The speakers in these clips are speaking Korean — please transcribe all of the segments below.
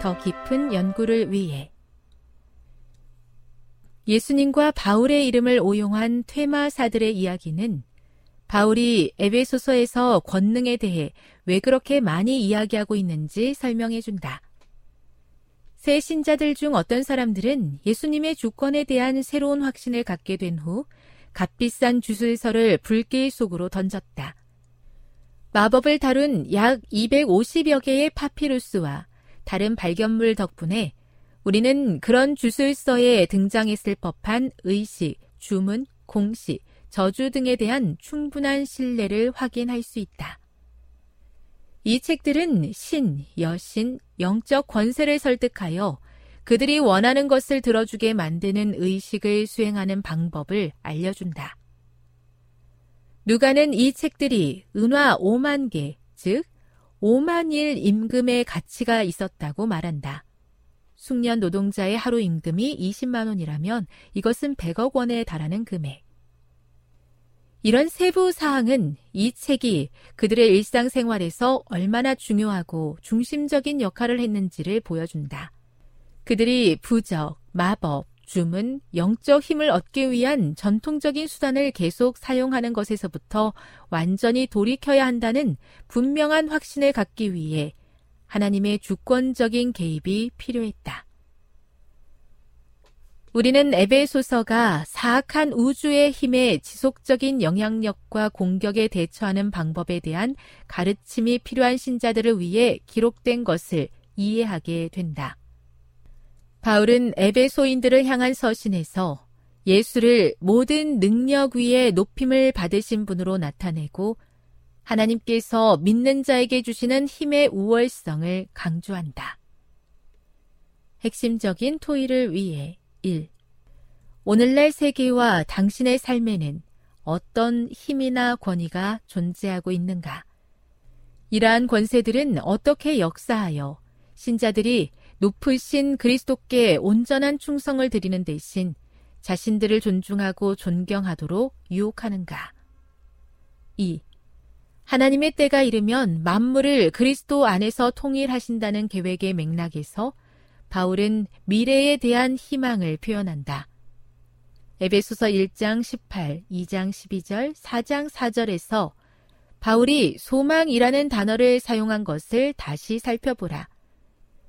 더 깊은 연구를 위해 예수님과 바울의 이름을 오용한 퇴마사들의 이야기는 바울이 에베소서에서 권능에 대해 왜 그렇게 많이 이야기하고 있는지 설명해 준다. 새 신자들 중 어떤 사람들은 예수님의 주권에 대한 새로운 확신을 갖게 된 후 값비싼 주술서를 불길 속으로 던졌다. 마법을 다룬 약 250여 개의 파피루스와 다른 발견물 덕분에 우리는 그런 주술서에 등장했을 법한 의식, 주문, 공식, 저주 등에 대한 충분한 신뢰를 확인할 수 있다. 이 책들은 신, 여신, 영적 권세를 설득하여 그들이 원하는 것을 들어주게 만드는 의식을 수행하는 방법을 알려준다. 누가는 이 책들이 은화 5만 개, 즉 5만 일 임금의 가치가 있었다고 말한다. 숙련 노동자의 하루 임금이 20만 원이라면 이것은 100억 원에 달하는 금액. 이런 세부 사항은 이 책이 그들의 일상생활에서 얼마나 중요하고 중심적인 역할을 했는지를 보여준다. 그들이 부적, 마법, 주문, 영적 힘을 얻기 위한 전통적인 수단을 계속 사용하는 것에서부터 완전히 돌이켜야 한다는 분명한 확신을 갖기 위해 하나님의 주권적인 개입이 필요했다. 우리는 에베소서가 사악한 우주의 힘에 지속적인 영향력과 공격에 대처하는 방법에 대한 가르침이 필요한 신자들을 위해 기록된 것을 이해하게 된다. 바울은 에베소인들을 향한 서신에서 예수를 모든 능력 위에 높임을 받으신 분으로 나타내고 하나님께서 믿는 자에게 주시는 힘의 우월성을 강조한다. 핵심적인 토의를 위해 1. 오늘날 세계와 당신의 삶에는 어떤 힘이나 권위가 존재하고 있는가? 이러한 권세들은 어떻게 역사하여 신자들이 높으신 그리스도께 온전한 충성을 드리는 대신 자신들을 존중하고 존경하도록 유혹하는가? 2. 하나님의 때가 이르면 만물을 그리스도 안에서 통일하신다는 계획의 맥락에서 바울은 미래에 대한 희망을 표현한다. 에베소서 1장 18, 2장 12절, 4장 4절에서 바울이 소망이라는 단어를 사용한 것을 다시 살펴보라.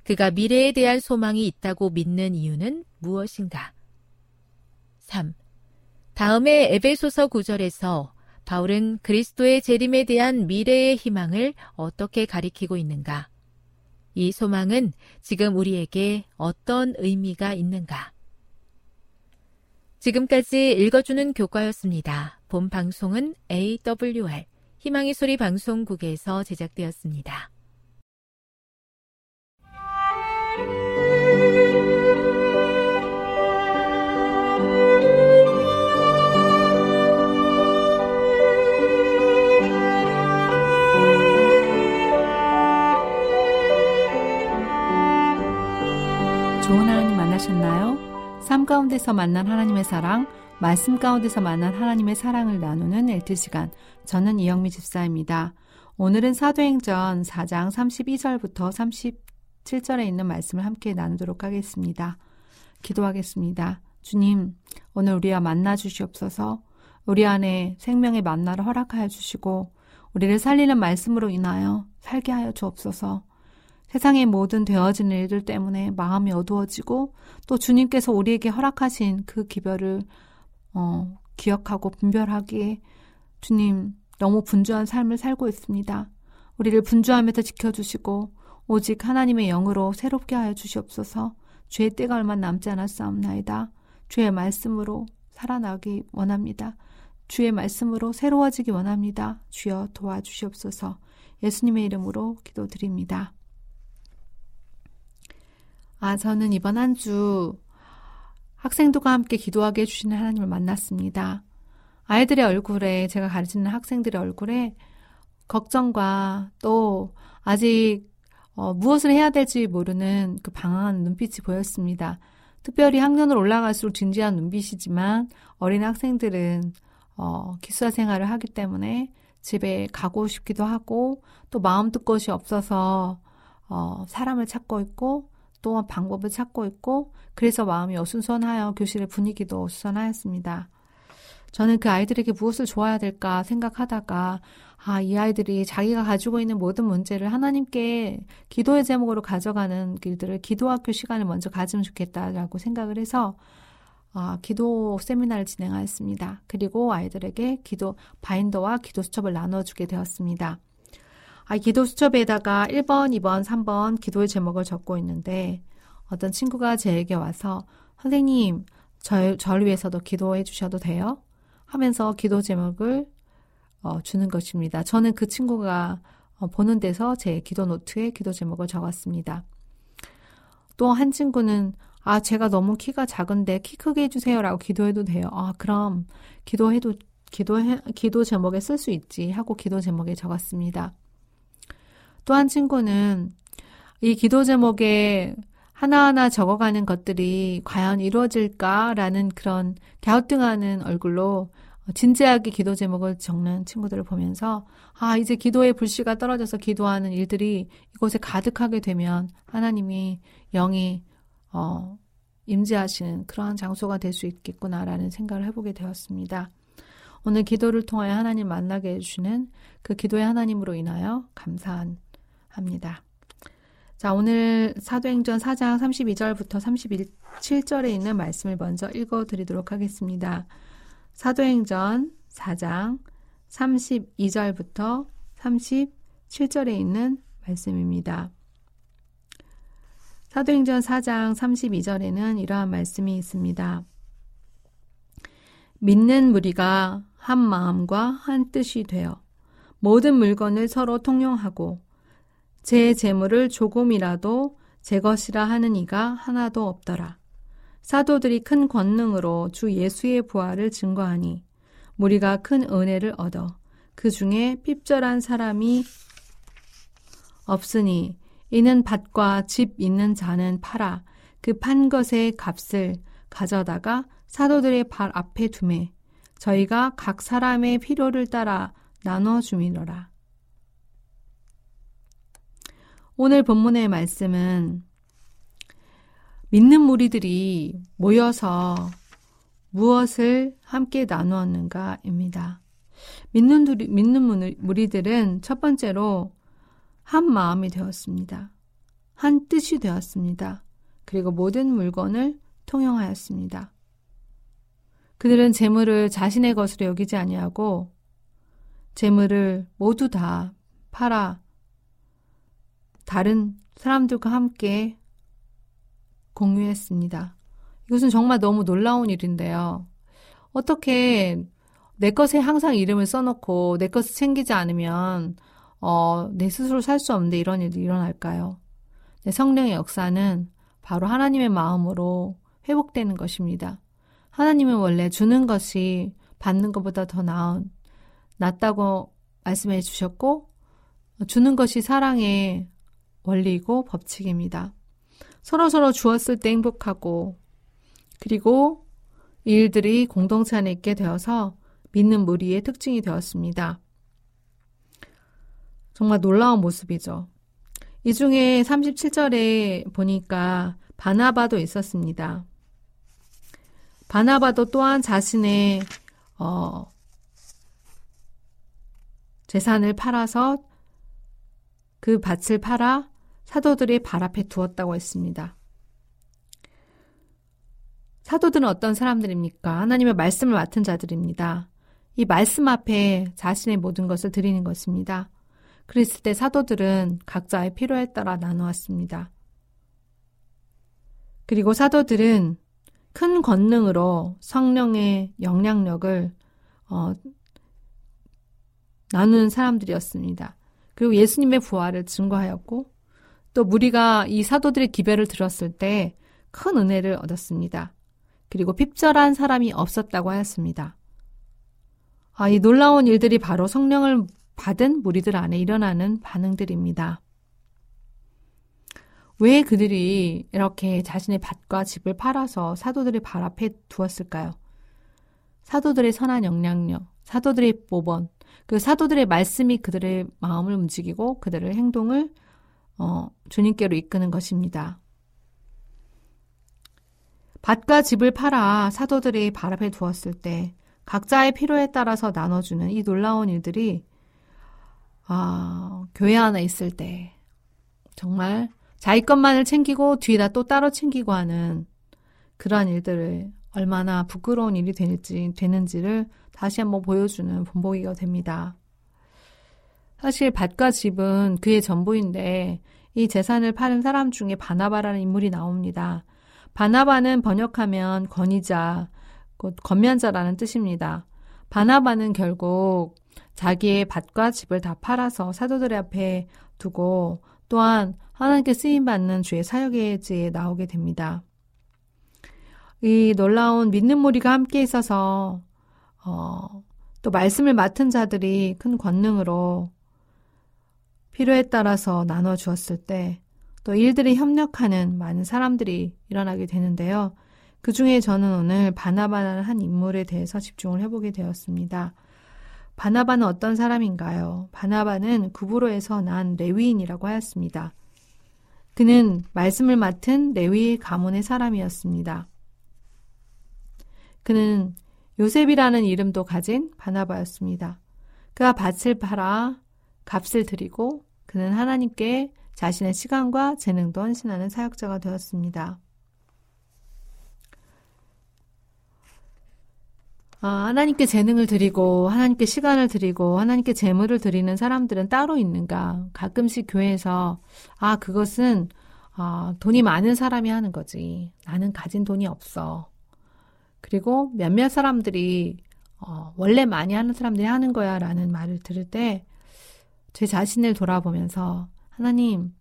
그가 미래에 대한 소망이 있다고 믿는 이유는 무엇인가? 3. 다음에 에베소서 9절에서 바울은 그리스도의 재림에 대한 미래의 희망을 어떻게 가리키고 있는가? 이 소망은 지금 우리에게 어떤 의미가 있는가? 지금까지 읽어주는 교과였습니다. 본 방송은 AWR 희망의 소리 방송국에서 제작되었습니다. 만나셨나요? 삶 가운데서 만난 하나님의 사랑, 말씀 가운데서 만난 하나님의 사랑을 나누는 엘트 시간. 저는 이영미 집사입니다. 오늘은 사도행전 4장 32절부터 37절에 있는 말씀을 함께 나누도록 하겠습니다. 기도하겠습니다. 주님, 오늘 우리와 만나 주시옵소서. 우리 안에 생명의 만나를 허락하여 주시고 우리를 살리는 말씀으로 인하여 살게 하여 주옵소서. 세상의 모든 되어지는 일들 때문에 마음이 어두워지고 또 주님께서 우리에게 허락하신 그 기별을 어, 기억하고 분별하기에 주님 너무 분주한 삶을 살고 있습니다. 우리를 분주함에서 지켜주시고 오직 하나님의 영으로 새롭게 하여 주시옵소서 죄의 때가 얼마 남지 않았사옵나이다. 주의 말씀으로 살아나기 원합니다. 주의 말씀으로 새로워지기 원합니다. 주여 도와주시옵소서 예수님의 이름으로 기도드립니다. 아, 저는 이번 한 주 학생들과 함께 기도하게 해주시는 하나님을 만났습니다. 아이들의 얼굴에, 제가 가르치는 학생들의 얼굴에 걱정과 또 아직 어, 무엇을 해야 될지 모르는 그 방황한 눈빛이 보였습니다. 특별히 학년으로 올라갈수록 진지한 눈빛이지만 어린 학생들은 어, 기숙사 생활을 하기 때문에 집에 가고 싶기도 하고 또 마음 뜻 것이 없어서 어, 사람을 찾고 있고 또한 방법을 찾고 있고 그래서 마음이 어수선하여 교실의 분위기도 어수선하였습니다. 저는 그 아이들에게 무엇을 좋아야 될까 생각하다가 아, 이 아이들이 자기가 가지고 있는 모든 문제를 하나님께 기도의 제목으로 가져가는 길들을 기도학교 시간을 먼저 가지면 좋겠다라고 생각을 해서 아, 기도 세미나를 진행하였습니다. 그리고 아이들에게 기도 바인더와 기도 수첩을 나눠주게 되었습니다. 아, 기도 수첩에다가 1번, 2번, 3번 기도의 제목을 적고 있는데 어떤 친구가 제에게 와서 선생님, 저, 저를 위해서도 기도해 주셔도 돼요? 하면서 기도 제목을 어, 주는 것입니다. 저는 그 친구가 어, 보는 데서 제 기도 노트에 기도 제목을 적었습니다. 또 한 친구는 아, 제가 너무 키가 작은데 키 크게 해주세요라고 기도해도 돼요. 아, 그럼 기도해도 기도해 기도 제목에 쓸 수 있지 하고 기도 제목에 적었습니다. 또 한 친구는 이 기도 제목에 하나하나 적어가는 것들이 과연 이루어질까라는 그런 갸우뚱하는 얼굴로 진지하게 기도 제목을 적는 친구들을 보면서 아 이제 기도의 불씨가 떨어져서 기도하는 일들이 이곳에 가득하게 되면 하나님이 영이 어 임재하시는 그러한 장소가 될 수 있겠구나라는 생각을 해보게 되었습니다. 오늘 기도를 통하여 하나님 만나게 해주시는 그 기도의 하나님으로 인하여 감사한 합니다. 자, 오늘 사도행전 4장 32절부터 37절에 있는 말씀을 먼저 읽어 드리도록 하겠습니다. 사도행전 4장 32절부터 37절에 있는 말씀입니다. 사도행전 4장 32절에는 이러한 말씀이 있습니다. 믿는 무리가 한 마음과 한 뜻이 되어 모든 물건을 서로 통용하고 제 재물을 조금이라도 제 것이라 하는 이가 하나도 없더라. 사도들이 큰 권능으로 주 예수의 부활을 증거하니 무리가 큰 은혜를 얻어 그 중에 핍절한 사람이 없으니 이는 밭과 집 있는 자는 팔아 그 판 것의 값을 가져다가 사도들의 발 앞에 두매 저희가 각 사람의 필요를 따라 나눠 주미노라. 오늘 본문의 말씀은 믿는 무리들이 모여서 무엇을 함께 나누었는가입니다. 믿는, 믿는 무리들은 첫 번째로 한 마음이 되었습니다. 한 뜻이 되었습니다. 그리고 모든 물건을 통용하였습니다. 그들은 재물을 자신의 것으로 여기지 아니하고 재물을 모두 다 팔아 다른 사람들과 함께 공유했습니다. 이것은 정말 너무 놀라운 일인데요. 어떻게 내 것에 항상 이름을 써놓고 내 것을 챙기지 않으면 어, 내 스스로 살 수 없는데 이런 일이 일어날까요? 내 성령의 역사는 바로 하나님의 마음으로 회복되는 것입니다. 하나님은 원래 주는 것이 받는 것보다 더 나은, 낫다고 말씀해 주셨고, 주는 것이 사랑의 원리이고 법칙입니다. 서로 서로 주었을 때 행복하고, 그리고 일들이 공동체 안에 있게 되어서 믿는 무리의 특징이 되었습니다. 정말 놀라운 모습이죠. 이 중에 37절에 보니까 바나바도 있었습니다. 바나바도 또한 자신의 어, 재산을 팔아서 그 밭을 팔아 사도들의 발 앞에 두었다고 했습니다. 사도들은 어떤 사람들입니까? 하나님의 말씀을 맡은 자들입니다. 이 말씀 앞에 자신의 모든 것을 드리는 것입니다. 그랬을 때 사도들은 각자의 필요에 따라 나누었습니다. 그리고 사도들은 큰 권능으로 성령의 영향력을 어, 나누는 사람들이었습니다. 그리고 예수님의 부활을 증거하였고 또 무리가 이 사도들의 기별을 들었을 때 큰 은혜를 얻었습니다. 그리고 핍절한 사람이 없었다고 하였습니다. 아, 이 놀라운 일들이 바로 성령을 받은 무리들 안에 일어나는 반응들입니다. 왜 그들이 이렇게 자신의 밭과 집을 팔아서 사도들의 발 앞에 두었을까요? 사도들의 선한 영향력, 사도들의 모범, 그 사도들의 말씀이 그들의 마음을 움직이고 그들의 행동을 어, 주님께로 이끄는 것입니다. 밭과 집을 팔아 사도들의 발 앞에 두었을 때 각자의 필요에 따라서 나눠주는 이 놀라운 일들이 아, 교회 안에 있을 때 정말 자기 것만을 챙기고 뒤에다 또 따로 챙기고 하는 그러한 일들을 얼마나 부끄러운 일이 되는지, 되는지를 다시 한번 보여주는 본보기가 됩니다. 사실 밭과 집은 그의 전부인데 이 재산을 파는 사람 중에 바나바라는 인물이 나옵니다. 바나바는 번역하면 권위자, 곧 건면자라는 뜻입니다. 바나바는 결국 자기의 밭과 집을 다 팔아서 사도들의 앞에 두고 또한 하나님께 쓰임받는 주의 사역에 지에 나오게 됩니다. 이 놀라운 믿는 무리가 함께 있어서 어, 또 말씀을 맡은 자들이 큰 권능으로 필요에 따라서 나눠 주었을 때 또 일들이 협력하는 많은 사람들이 일어나게 되는데요. 그 중에 저는 오늘 바나바라는 한 인물에 대해서 집중을 해보게 되었습니다. 바나바는 어떤 사람인가요? 바나바는 구브로에서 난 레위인이라고 하였습니다. 그는 말씀을 맡은 레위 가문의 사람이었습니다. 그는 요셉이라는 이름도 가진 바나바였습니다. 그가 밭을 팔아 값을 드리고 그는 하나님께 자신의 시간과 재능도 헌신하는 사역자가 되었습니다. 아, 하나님께 재능을 드리고 하나님께 시간을 드리고 하나님께 재물을 드리는 사람들은 따로 있는가? 가끔씩 교회에서 아 그것은 아, 돈이 많은 사람이 하는 거지. 나는 가진 돈이 없어. 그리고 몇몇 사람들이 어, 원래 많이 하는 사람들이 하는 거야라는 말을 들을 때 제 자신을 돌아보면서 하나님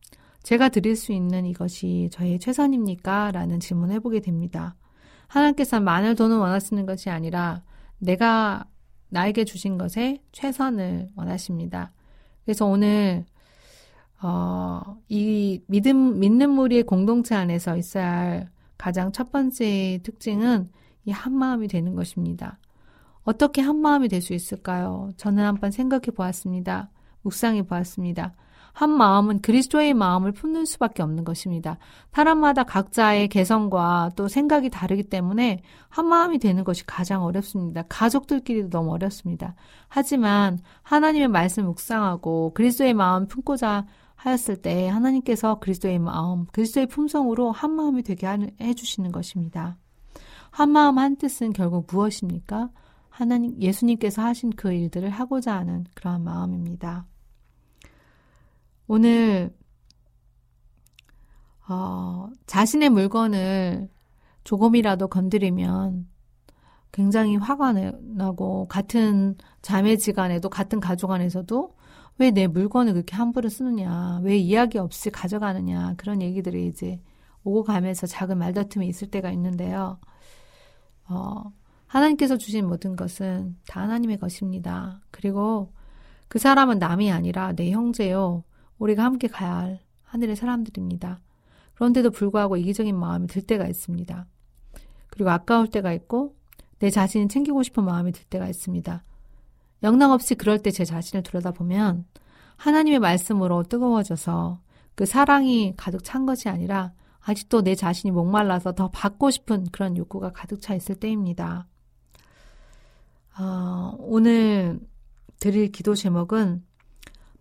제가 드릴 수 있는 이것이 저의 최선입니까? 라는 질문을 해보게 됩니다. 하나님께서 많은 돈을 원하시는 것이 아니라 내가 나에게 주신 것에 최선을 원하십니다. 그래서 오늘 어, 이 믿음 믿는 무리의 공동체 안에서 있어야 할 가장 첫 번째 특징은 이 한마음이 되는 것입니다. 어떻게 한마음이 될 수 있을까요? 저는 한번 생각해 보았습니다. 묵상해 보았습니다. 한 마음은 그리스도의 마음을 품는 수밖에 없는 것입니다. 사람마다 각자의 개성과 또 생각이 다르기 때문에 한 마음이 되는 것이 가장 어렵습니다. 가족들끼리도 너무 어렵습니다. 하지만 하나님의 말씀 묵상하고 그리스도의 마음 품고자 하였을 때 하나님께서 그리스도의 마음, 그리스도의 품성으로 한 마음이 되게 해주시는 것입니다. 한 마음 한 뜻은 결국 무엇입니까? 하나님, 예수님께서 하신 그 일들을 하고자 하는 그러한 마음입니다. 오늘, 어, 자신의 물건을 조금이라도 건드리면 굉장히 화가 나고, 같은 자매지간에도, 같은 가족 안에서도 왜 내 물건을 그렇게 함부로 쓰느냐, 왜 이야기 없이 가져가느냐, 그런 얘기들이 이제 오고 가면서 작은 말다툼이 있을 때가 있는데요. 어, 하나님께서 주신 모든 것은 다 하나님의 것입니다. 그리고 그 사람은 남이 아니라 내 형제요. 우리가 함께 가야 할 하늘의 사람들입니다. 그런데도 불구하고 이기적인 마음이 들 때가 있습니다. 그리고 아까울 때가 있고 내 자신이 챙기고 싶은 마음이 들 때가 있습니다. 영락없이 그럴 때 제 자신을 들여다보면 하나님의 말씀으로 뜨거워져서 그 사랑이 가득 찬 것이 아니라 아직도 내 자신이 목말라서 더 받고 싶은 그런 욕구가 가득 차 있을 때입니다. 어, 오늘 드릴 기도 제목은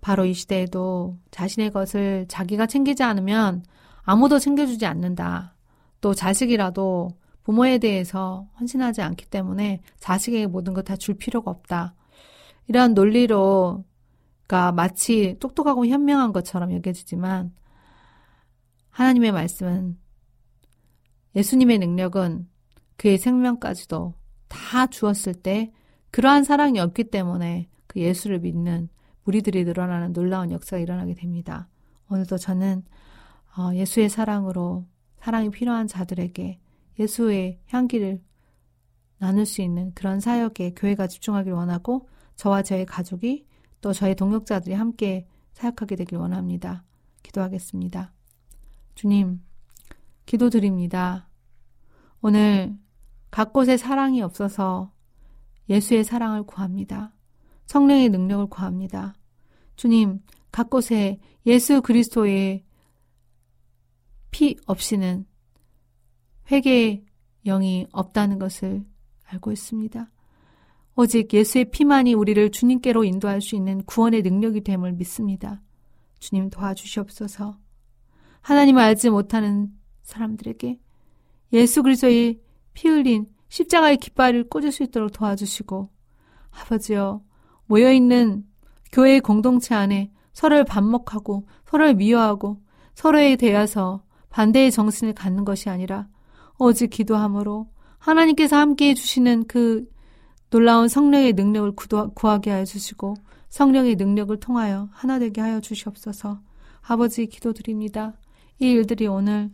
바로 이 시대에도 자신의 것을 자기가 챙기지 않으면 아무도 챙겨주지 않는다. 또 자식이라도 부모에 대해서 헌신하지 않기 때문에 자식에게 모든 것 다 줄 필요가 없다. 이러한 논리로가 마치 똑똑하고 현명한 것처럼 여겨지지만 하나님의 말씀은 예수님의 능력은 그의 생명까지도 다 주었을 때 그러한 사랑이 없기 때문에 그 예수를 믿는 무리들이 늘어나는 놀라운 역사가 일어나게 됩니다. 오늘도 저는 어, 예수의 사랑으로 사랑이 필요한 자들에게 예수의 향기를 나눌 수 있는 그런 사역에 교회가 집중하길 원하고 저와 저의 가족이 또 저의 동역자들이 함께 사역하게 되길 원합니다. 기도하겠습니다. 주님, 기도드립니다. 오늘 각 곳에 사랑이 없어서 예수의 사랑을 구합니다. 성령의 능력을 구합니다. 주님, 각 곳에 예수 그리스도의 피 없이는 회개의 영이 없다는 것을 알고 있습니다. 오직 예수의 피만이 우리를 주님께로 인도할 수 있는 구원의 능력이 됨을 믿습니다. 주님 도와주시옵소서. 하나님을 알지 못하는 사람들에게 예수 그리스도의 피 흘린 십자가의 깃발을 꽂을 수 있도록 도와주시고 아버지여 모여 있는 교회의 공동체 안에 서로를 반목하고 서로를 미워하고 서로에 대해서 반대의 정신을 갖는 것이 아니라 오직 기도함으로 하나님께서 함께 해주시는 그 놀라운 성령의 능력을 구하게 하여 주시고 성령의 능력을 통하여 하나 되게 하여 주시옵소서 아버지 기도드립니다. 이 일들이 오늘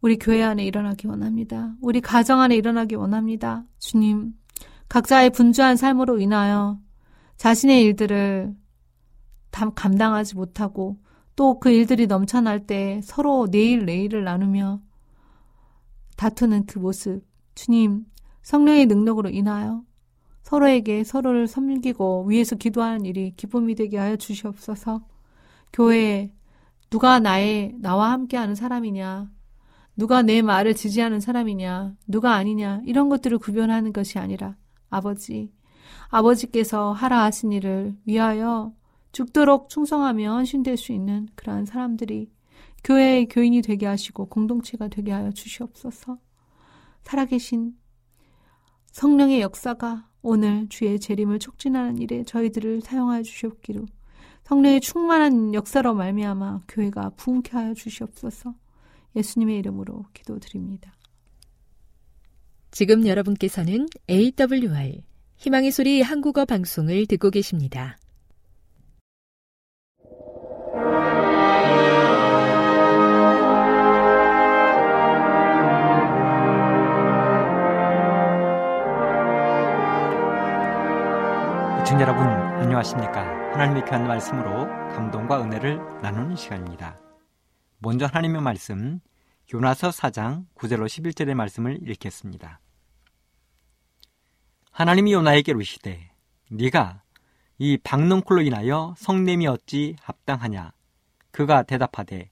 우리 교회 안에 일어나기 원합니다. 우리 가정 안에 일어나기 원합니다. 주님, 각자의 분주한 삶으로 인하여 자신의 일들을 감당하지 못하고 또 그 일들이 넘쳐날 때 서로 내일 내일을 나누며 다투는 그 모습. 주님, 성령의 능력으로 인하여 서로에게 서로를 섬기고 위에서 기도하는 일이 기쁨이 되게 하여 주시옵소서. 교회에 누가 나의 나와 함께하는 사람이냐, 누가 내 말을 지지하는 사람이냐, 누가 아니냐, 이런 것들을 구별하는 것이 아니라 아버지, 아버지께서 하라 하신 일을 위하여 죽도록 충성하며 헌신될 수 있는 그러한 사람들이 교회의 교인이 되게 하시고 공동체가 되게 하여 주시옵소서. 살아계신 성령의 역사가 오늘 주의 재림을 촉진하는 일에 저희들을 사용하여 주시옵기로 성령의 충만한 역사로 말미암아 교회가 부흥케 하여 주시옵소서. 예수님의 이름으로 기도드립니다. 지금 여러분께서는 AWR 희망의 소리 한국어 방송을 듣고 계십니다. 시청자 여러분 안녕하십니까? 하나님의 귀한 말씀으로 감동과 은혜를 나누는 시간입니다. 먼저 하나님의 말씀 요나서 4장 9절로 11절의 말씀을 읽겠습니다 하나님이 요나에게 이르시되 네가 이 박능쿨로 인하여 성냄이 어찌 합당하냐? 그가 대답하되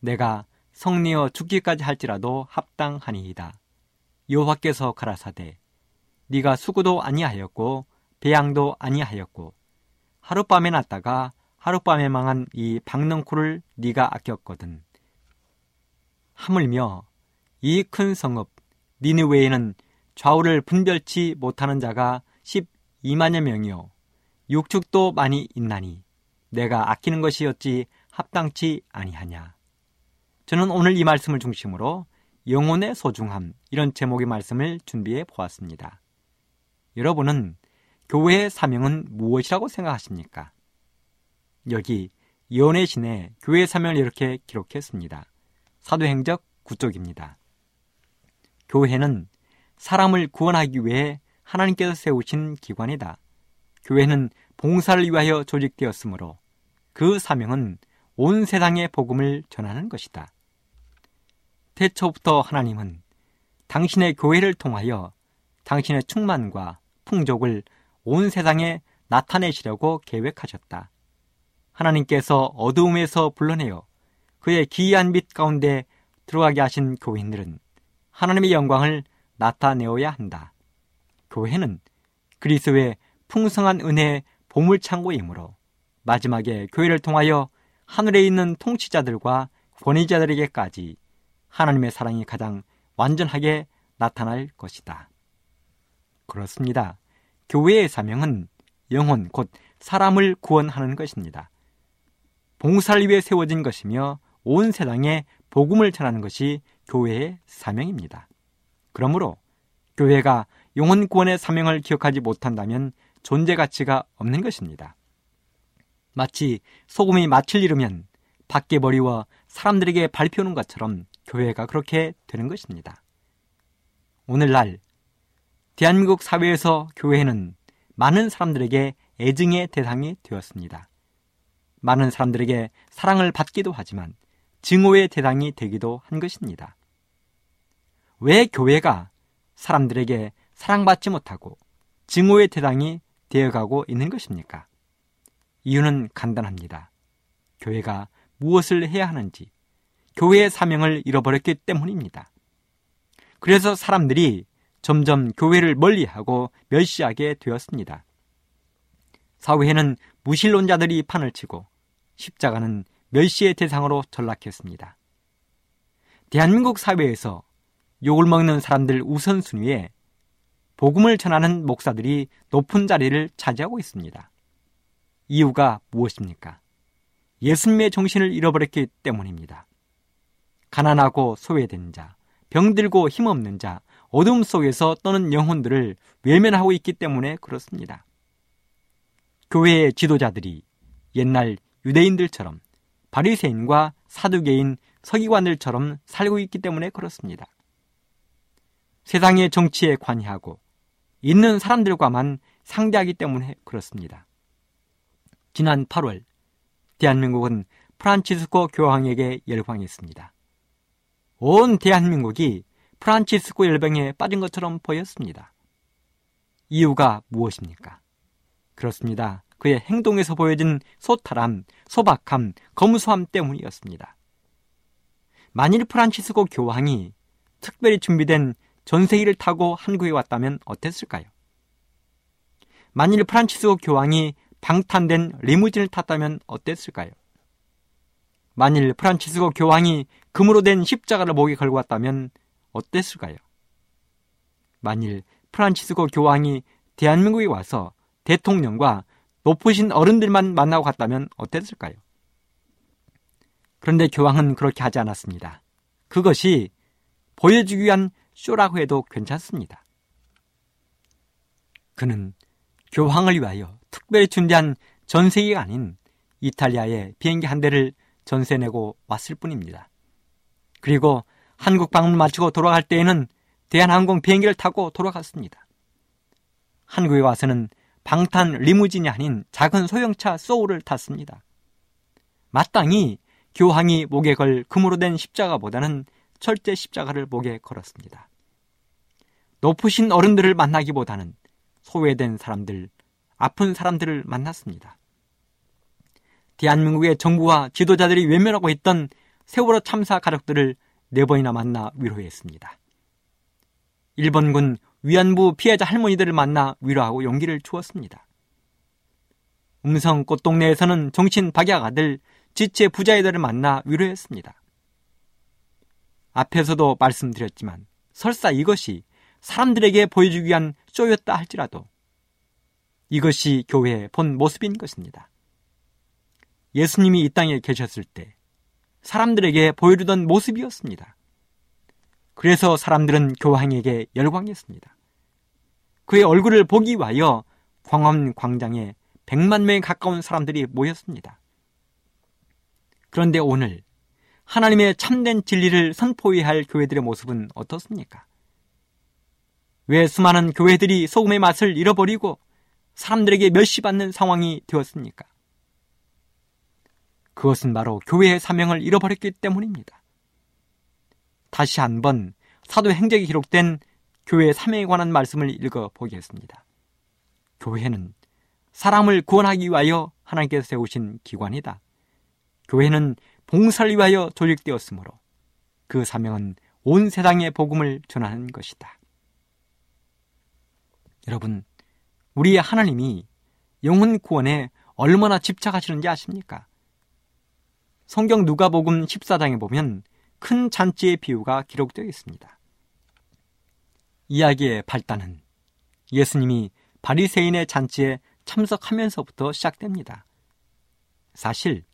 내가 성내어 죽기까지 할지라도 합당하니이다. 여호와께서 가라사대 네가 수구도 아니하였고 배양도 아니하였고 하룻밤에 났다가 하룻밤에 망한 이 박능쿨을 네가 아꼈거든. 하물며 이 큰 성읍 니느웨에는 좌우를 분별치 못하는 자가 12만여 명이요 육축도 많이 있나니 내가 아끼는 것이 어찌 합당치 아니하냐. 저는 오늘 이 말씀을 중심으로 영혼의 소중함 이런 제목의 말씀을 준비해 보았습니다. 여러분은 교회의 사명은 무엇이라고 생각하십니까? 여기 예언의 신에 교회 사명을 이렇게 기록했습니다. 사도행적 9쪽입니다. 교회는 사람을 구원하기 위해 하나님께서 세우신 기관이다. 교회는 봉사를 위하여 조직되었으므로 그 사명은 온 세상의 복음을 전하는 것이다. 태초부터 하나님은 당신의 교회를 통하여 당신의 충만과 풍족을 온 세상에 나타내시려고 계획하셨다. 하나님께서 어두움에서 불러내어 그의 기이한 빛 가운데 들어가게 하신 교인들은 하나님의 영광을 나타내어야 한다. 교회는 그리스도의 풍성한 은혜의 보물창고이므로 마지막에 교회를 통하여 하늘에 있는 통치자들과 권위자들에게까지 하나님의 사랑이 가장 완전하게 나타날 것이다. 그렇습니다. 교회의 사명은 영혼 곧 사람을 구원하는 것입니다. 봉사를 위해 세워진 것이며 온 세상에 복음을 전하는 것이 교회의 사명입니다. 그러므로 교회가 영혼 구원의 사명을 기억하지 못한다면 존재 가치가 없는 것입니다. 마치 소금이 맛을 잃으면 밖에 버리워 사람들에게 발표하는 것처럼 교회가 그렇게 되는 것입니다. 오늘날 대한민국 사회에서 교회는 많은 사람들에게 애증의 대상이 되었습니다. 많은 사람들에게 사랑을 받기도 하지만 증오의 대상이 되기도 한 것입니다. 왜 교회가 사람들에게 사랑받지 못하고 증오의 대상이 되어가고 있는 것입니까? 이유는 간단합니다. 교회가 무엇을 해야 하는지, 교회의 사명을 잃어버렸기 때문입니다. 그래서 사람들이 점점 교회를 멀리하고 멸시하게 되었습니다. 사회에는 무신론자들이 판을 치고 십자가는 멸시의 대상으로 전락했습니다. 대한민국 사회에서 욕을 먹는 사람들 우선순위에 복음을 전하는 목사들이 높은 자리를 차지하고 있습니다. 이유가 무엇입니까? 예수님의 정신을 잃어버렸기 때문입니다. 가난하고 소외된 자, 병들고 힘없는 자, 어둠 속에서 떠는 영혼들을 외면하고 있기 때문에 그렇습니다. 교회의 지도자들이 옛날 유대인들처럼 바리새인과 사두개인 서기관들처럼 살고 있기 때문에 그렇습니다. 세상의 정치에 관여하고 있는 사람들과만 상대하기 때문에 그렇습니다. 지난 8월 대한민국은 프란치스코 교황에게 열광했습니다. 온 대한민국이 프란치스코 열병에 빠진 것처럼 보였습니다. 이유가 무엇입니까? 그렇습니다. 그의 행동에서 보여진 소탈함, 소박함, 검소함 때문이었습니다. 만일 프란치스코 교황이 특별히 준비된 전세기를 타고 한국에 왔다면 어땠을까요? 만일 프란치스코 교황이 방탄된 리무진을 탔다면 어땠을까요? 만일 프란치스코 교황이 금으로 된 십자가를 목에 걸고 왔다면 어땠을까요? 만일 프란치스코 교황이 대한민국에 와서 대통령과 높으신 어른들만 만나고 갔다면 어땠을까요? 그런데 교황은 그렇게 하지 않았습니다. 그것이 보여주기 위한 쇼라고 해도 괜찮습니다. 그는 교황을 위하여 특별히 준비한 전세기가 아닌 이탈리아에 비행기 한 대를 전세 내고 왔을 뿐입니다. 그리고 한국 방문 마치고 돌아갈 때에는 대한항공 비행기를 타고 돌아갔습니다. 한국에 와서는 방탄 리무진이 아닌 작은 소형차 소울을 탔습니다. 마땅히 교황이 목에 걸 금으로 된 십자가보다는 철제 십자가를 목에 걸었습니다. 높으신 어른들을 만나기보다는 소외된 사람들, 아픈 사람들을 만났습니다. 대한민국의 정부와 지도자들이 외면하고 있던 세월호 참사 가족들을 네 번이나 만나 위로했습니다. 일본군 위안부 피해자 할머니들을 만나 위로하고 용기를 주었습니다. 음성 꽃동네에서는 정신 박약 아들 지체 부자애들을 만나 위로했습니다. 앞에서도 말씀드렸지만 설사 이것이 사람들에게 보여주기 위한 쇼였다 할지라도 이것이 교회의 본 모습인 것입니다. 예수님이 이 땅에 계셨을 때 사람들에게 보여주던 모습이었습니다. 그래서 사람들은 교황에게 열광했습니다. 그의 얼굴을 보기 위하여 광화문 광장에 100만 명에 가까운 사람들이 모였습니다. 그런데 오늘 하나님의 참된 진리를 선포해야 할 교회들의 모습은 어떻습니까? 왜 수많은 교회들이 소금의 맛을 잃어버리고 사람들에게 멸시받는 상황이 되었습니까? 그것은 바로 교회의 사명을 잃어버렸기 때문입니다. 다시 한번 사도행적에 기록된 교회의 사명에 관한 말씀을 읽어 보겠습니다. 교회는 사람을 구원하기 위하여 하나님께서 세우신 기관이다. 교회는 봉사를 위하여 조직되었으므로 그 사명은 온 세상에 복음을 전하는 것이다. 여러분, 우리 하나님이 영혼 구원에 얼마나 집착하시는지 아십니까? 성경 누가복음 14장에 보면 큰 잔치의 비유가 기록되어 있습니다. 이야기의 발단은 예수님이 바리새인의 잔치에 참석하면서부터 시작됩니다. 사실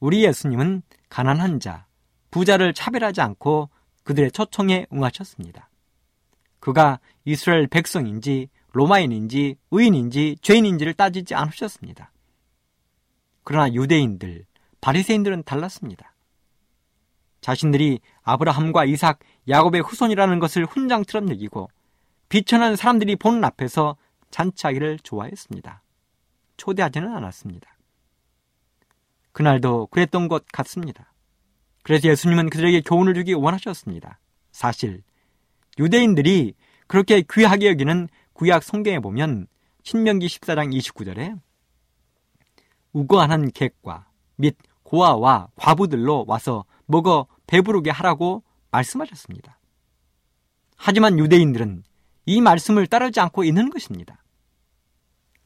우리 예수님은 가난한 자, 부자를 차별하지 않고 그들의 초청에 응하셨습니다. 그가 이스라엘 백성인지 로마인인지 의인인지 죄인인지를 따지지 않으셨습니다. 그러나 유대인들, 바리새인들은 달랐습니다. 자신들이 아브라함과 이삭, 야곱의 후손이라는 것을 훈장처럼 여기고 비천한 사람들이 보는 앞에서 잔치하기를 좋아했습니다. 초대하지는 않았습니다. 그날도 그랬던 것 같습니다. 그래서 예수님은 그들에게 교훈을 주기 원하셨습니다. 사실 유대인들이 그렇게 귀하게 여기는 구약 성경에 보면 신명기 14장 29절에 우거하는 객과 및 고아와 과부들로 와서 먹어 배부르게 하라고 말씀하셨습니다. 하지만 유대인들은 이 말씀을 따르지 않고 있는 것입니다.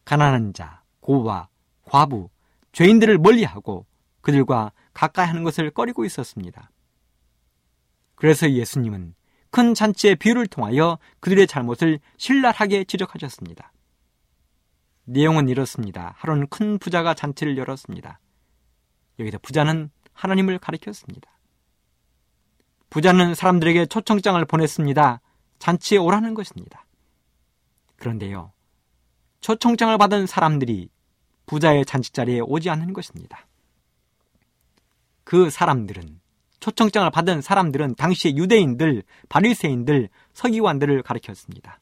가난한 자, 고아, 과부, 죄인들을 멀리하고 그들과 가까이 하는 것을 꺼리고 있었습니다. 그래서 예수님은 큰 잔치의 비유를 통하여 그들의 잘못을 신랄하게 지적하셨습니다. 내용은 이렇습니다. 하루는 큰 부자가 잔치를 열었습니다. 여기서 부자는 하나님을 가리켰습니다. 부자는 사람들에게 초청장을 보냈습니다. 잔치에 오라는 것입니다. 그런데요, 초청장을 받은 사람들이 부자의 잔치 자리에 오지 않는 것입니다. 그 사람들은 초청장을 받은 사람들은 당시 유대인들, 바리새인들, 서기관들을 가리켰습니다.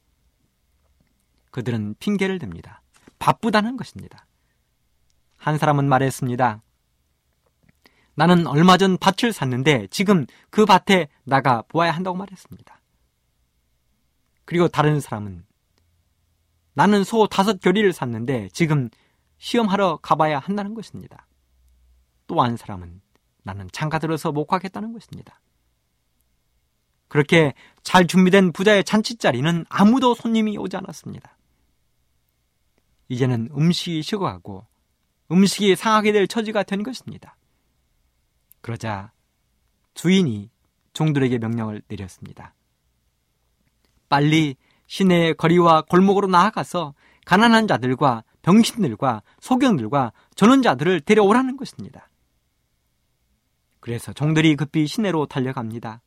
그들은 핑계를 댑니다. 바쁘다는 것입니다. 한 사람은 말했습니다. 나는 얼마 전 밭을 샀는데 지금 그 밭에 나가 보아야 한다고 말했습니다. 그리고 다른 사람은 나는 소 다섯 결의를 샀는데 지금 시험하러 가봐야 한다는 것입니다. 또 한 사람은 나는 장가 들어서 목하겠다는 것입니다. 그렇게 잘 준비된 부자의 잔치 자리는 아무도 손님이 오지 않았습니다. 이제는 음식이 식어가고 음식이 상하게 될 처지가 된 것입니다. 그러자 주인이 종들에게 명령을 내렸습니다. 빨리 시내의 거리와 골목으로 나아가서 가난한 자들과 병신들과 소경들과 전원자들을 데려오라는 것입니다. 그래서 종들이 급히 시내로 달려갑니다.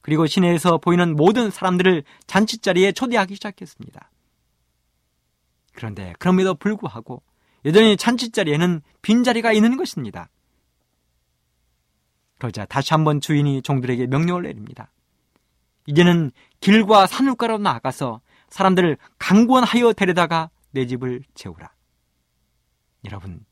그리고 시내에서 보이는 모든 사람들을 잔치자리에 초대하기 시작했습니다. 그런데 그럼에도 불구하고 여전히 잔치자리에는 빈자리가 있는 것입니다. 그러자 다시 한번 주인이 종들에게 명령을 내립니다. 이제는 길과 산울가로 나아가서 사람들을 강권하여 데려다가 내 집을 채우라. 여러분,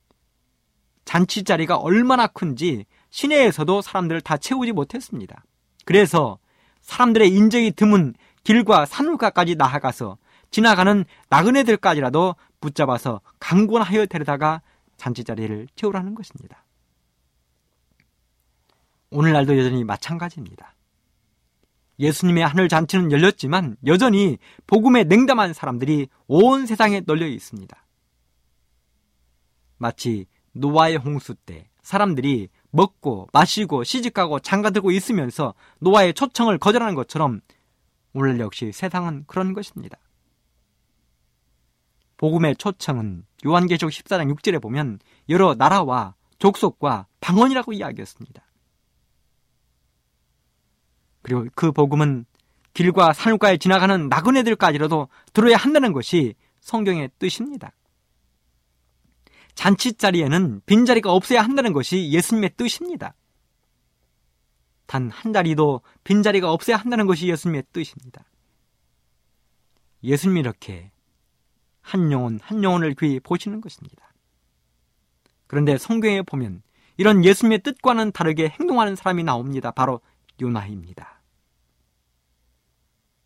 잔치 자리가 얼마나 큰지 시내에서도 사람들을 다 채우지 못했습니다. 그래서 사람들의 인적이 드문 길과 산울가까지 나아가서 지나가는 나그네들까지라도 붙잡아서 강권하여 데려다가 잔치 자리를 채우라는 것입니다. 오늘날도 여전히 마찬가지입니다. 예수님의 하늘 잔치는 열렸지만 여전히 복음에 냉담한 사람들이 온 세상에 널려 있습니다. 마치 노아의 홍수 때 사람들이 먹고 마시고 시집가고 장가들고 있으면서 노아의 초청을 거절하는 것처럼 오늘 역시 세상은 그런 것입니다. 복음의 초청은 요한계시록 14장 6절에 보면 여러 나라와 족속과 방언이라고 이야기했습니다. 그리고 그 복음은 길과 산울가에 지나가는 나그네들까지라도 들어야 한다는 것이 성경의 뜻입니다. 잔치 자리에는 빈자리가 없어야 한다는 것이 예수님의 뜻입니다. 단 한 자리도 빈자리가 없어야 한다는 것이 예수님의 뜻입니다. 예수님이 이렇게 한 영혼 한 영혼을 귀히 보시는 것입니다. 그런데 성경에 보면 이런 예수님의 뜻과는 다르게 행동하는 사람이 나옵니다. 바로 요나입니다.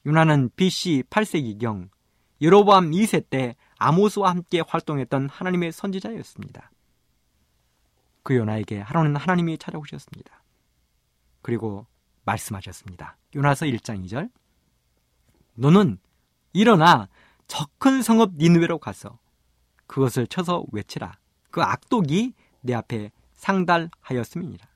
요나는 BC 8세기경 여로보암 2세 때 아모스와 함께 활동했던 하나님의 선지자였습니다. 그 요나에게 하루는 하나님이 찾아오셨습니다. 그리고 말씀하셨습니다. 요나서 1장 2절 너는 일어나 저 큰 성읍 니누웨로 가서 그것을 쳐서 외치라. 그 악독이 내 앞에 상달하였음이니라.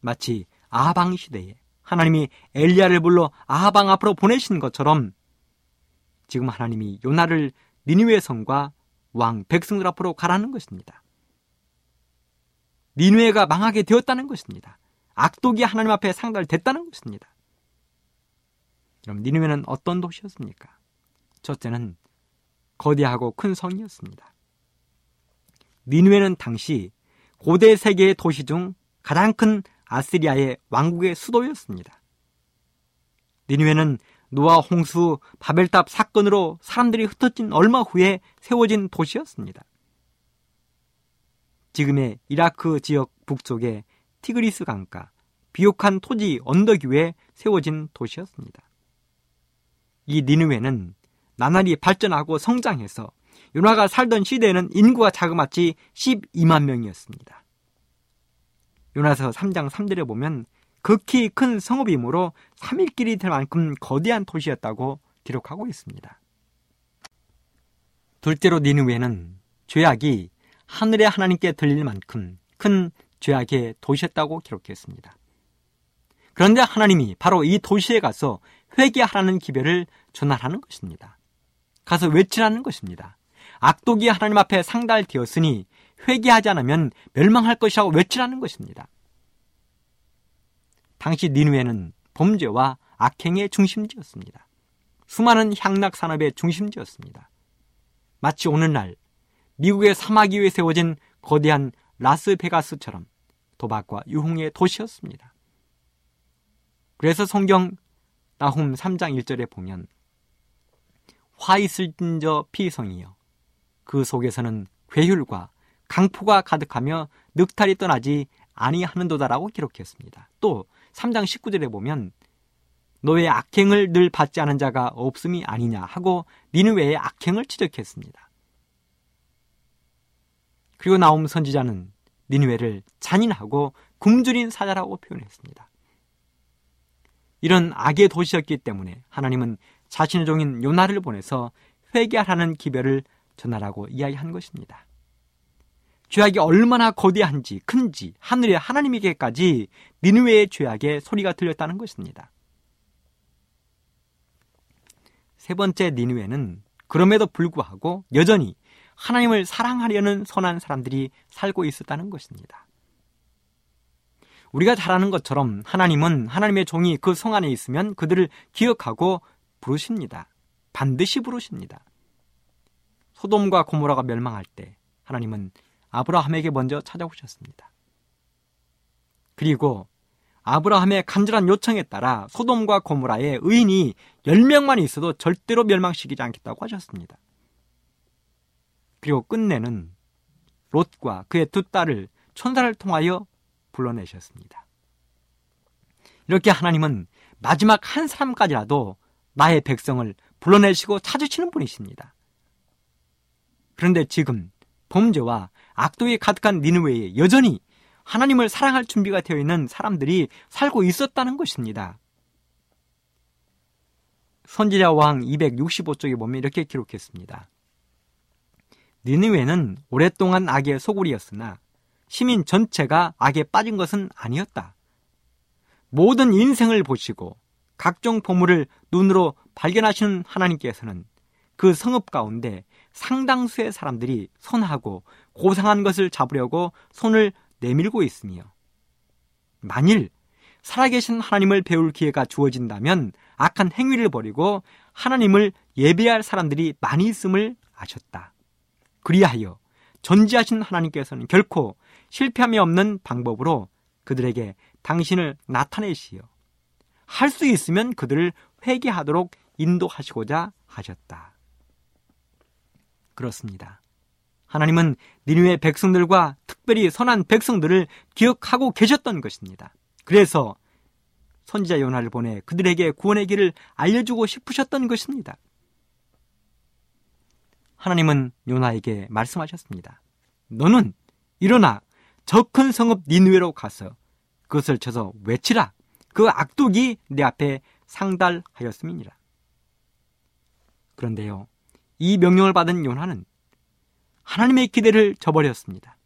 마치 아방 시대에 하나님이 엘리야를 불러 아방 앞으로 보내신 것처럼 지금 하나님이 요나를 니누의 성과 왕 백성들 앞으로 가라는 것입니다. 니누에가 망하게 되었다는 것입니다. 악독이 하나님 앞에 상달됐다는 것입니다. 그럼 니누에는 어떤 도시였습니까? 첫째는 거대하고 큰 성이었습니다. 니누에는 당시 고대 세계의 도시 중 가장 큰 아시리아의 왕국의 수도였습니다. 니누에는 노아 홍수 바벨탑 사건으로 사람들이 흩어진 얼마 후에 세워진 도시였습니다. 지금의 이라크 지역 북쪽의 티그리스 강가 비옥한 토지 언덕 위에 세워진 도시였습니다. 이 니누웨는 나날이 발전하고 성장해서 요나가 살던 시대에는 인구가 자그마치 12만 명이었습니다. 요나서 3장 3절에 보면 극히 큰 성읍이므로 3일길이 될 만큼 거대한 도시였다고 기록하고 있습니다. 둘째로 니누웨는 죄악이 하늘의 하나님께 들릴 만큼 큰 죄악의 도시였다고 기록했습니다. 그런데 하나님이 바로 이 도시에 가서 회개하라는 기별을 전하라는 것입니다. 가서 외치라는 것입니다. 악독이 하나님 앞에 상달되었으니 회개하지 않으면 멸망할 것이라고 외치라는 것입니다. 당시 니누에는 범죄와 악행의 중심지였습니다. 수많은 향락 산업의 중심지였습니다. 마치 오늘날 미국의 사막 위에 세워진 거대한 라스베가스처럼 도박과 유흥의 도시였습니다. 그래서 성경 나훔 3장 1절에 보면 화 있을 저 피성이여 그 속에서는 괴율과 강포가 가득하며 늑탈이 떠나지 아니하는도다라고 기록했습니다. 또 3장 19절에 보면 너의 악행을 늘 받지 않은 자가 없음이 아니냐 하고 니느웨의 악행을 지적했습니다. 그리고 나옴 선지자는 니느웨를 잔인하고 굶주린 사자라고 표현했습니다. 이런 악의 도시였기 때문에 하나님은 자신의 종인 요나를 보내서 회개하라는 기별을 전하라고 이야기한 것입니다. 죄악이 얼마나 거대한지 큰지 하늘의 하나님에게까지 니누웨의 죄악의 소리가 들렸다는 것입니다. 세 번째 니누웨는 그럼에도 불구하고 여전히 하나님을 사랑하려는 선한 사람들이 살고 있었다는 것입니다. 우리가 잘 아는 것처럼 하나님은 하나님의 종이 그 성 안에 있으면 그들을 기억하고 부르십니다. 반드시 부르십니다. 소돔과 고모라가 멸망할 때 하나님은 아브라함에게 먼저 찾아오셨습니다. 그리고 아브라함의 간절한 요청에 따라 소돔과 고무라의 의인이 10명만 있어도 절대로 멸망시키지 않겠다고 하셨습니다. 그리고 끝내는 롯과 그의 두 딸을 천사를 통하여 불러내셨습니다. 이렇게 하나님은 마지막 한 사람까지라도 나의 백성을 불러내시고 찾으시는 분이십니다. 그런데 지금 범죄와 악독이 가득한 니느웨에 여전히 하나님을 사랑할 준비가 되어 있는 사람들이 살고 있었다는 것입니다. 선지자 왕 265쪽에 보면 이렇게 기록했습니다. 니느웨는 오랫동안 악의 소굴이었으나 시민 전체가 악에 빠진 것은 아니었다. 모든 인생을 보시고 각종 보물을 눈으로 발견하시는 하나님께서는 그 성읍 가운데 상당수의 사람들이 선하고 고상한 것을 잡으려고 손을 내밀고 있으며 만일 살아계신 하나님을 배울 기회가 주어진다면 악한 행위를 버리고 하나님을 예배할 사람들이 많이 있음을 아셨다. 그리하여 전지하신 하나님께서는 결코 실패함이 없는 방법으로 그들에게 당신을 나타내시어 할 수 있으면 그들을 회개하도록 인도하시고자 하셨다. 그렇습니다. 하나님은 니누의 백성들과 특별히 선한 백성들을 기억하고 계셨던 것입니다. 그래서 선지자 요나를 보내 그들에게 구원의 길을 알려주고 싶으셨던 것입니다. 하나님은 요나에게 말씀하셨습니다. 너는 일어나 저 큰 성읍 니누에로 가서 그것을 쳐서 외치라. 그 악독이 내 앞에 상달하였음이니라. 그런데요, 이 명령을 받은 요나는 하나님의 기대를 저버렸습니다.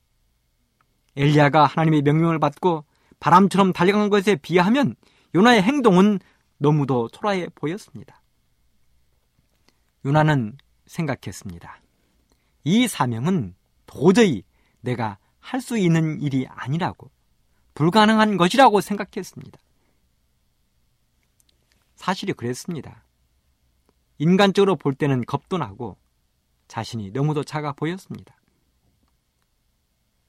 엘리야가 하나님의 명령을 받고 바람처럼 달려간 것에 비하면 요나의 행동은 너무도 초라해 보였습니다. 요나는 생각했습니다. 이 사명은 도저히 내가 할 수 있는 일이 아니라고, 불가능한 것이라고 생각했습니다. 사실이 그랬습니다. 인간적으로 볼 때는 겁도 나고 자신이 너무도 작아 보였습니다.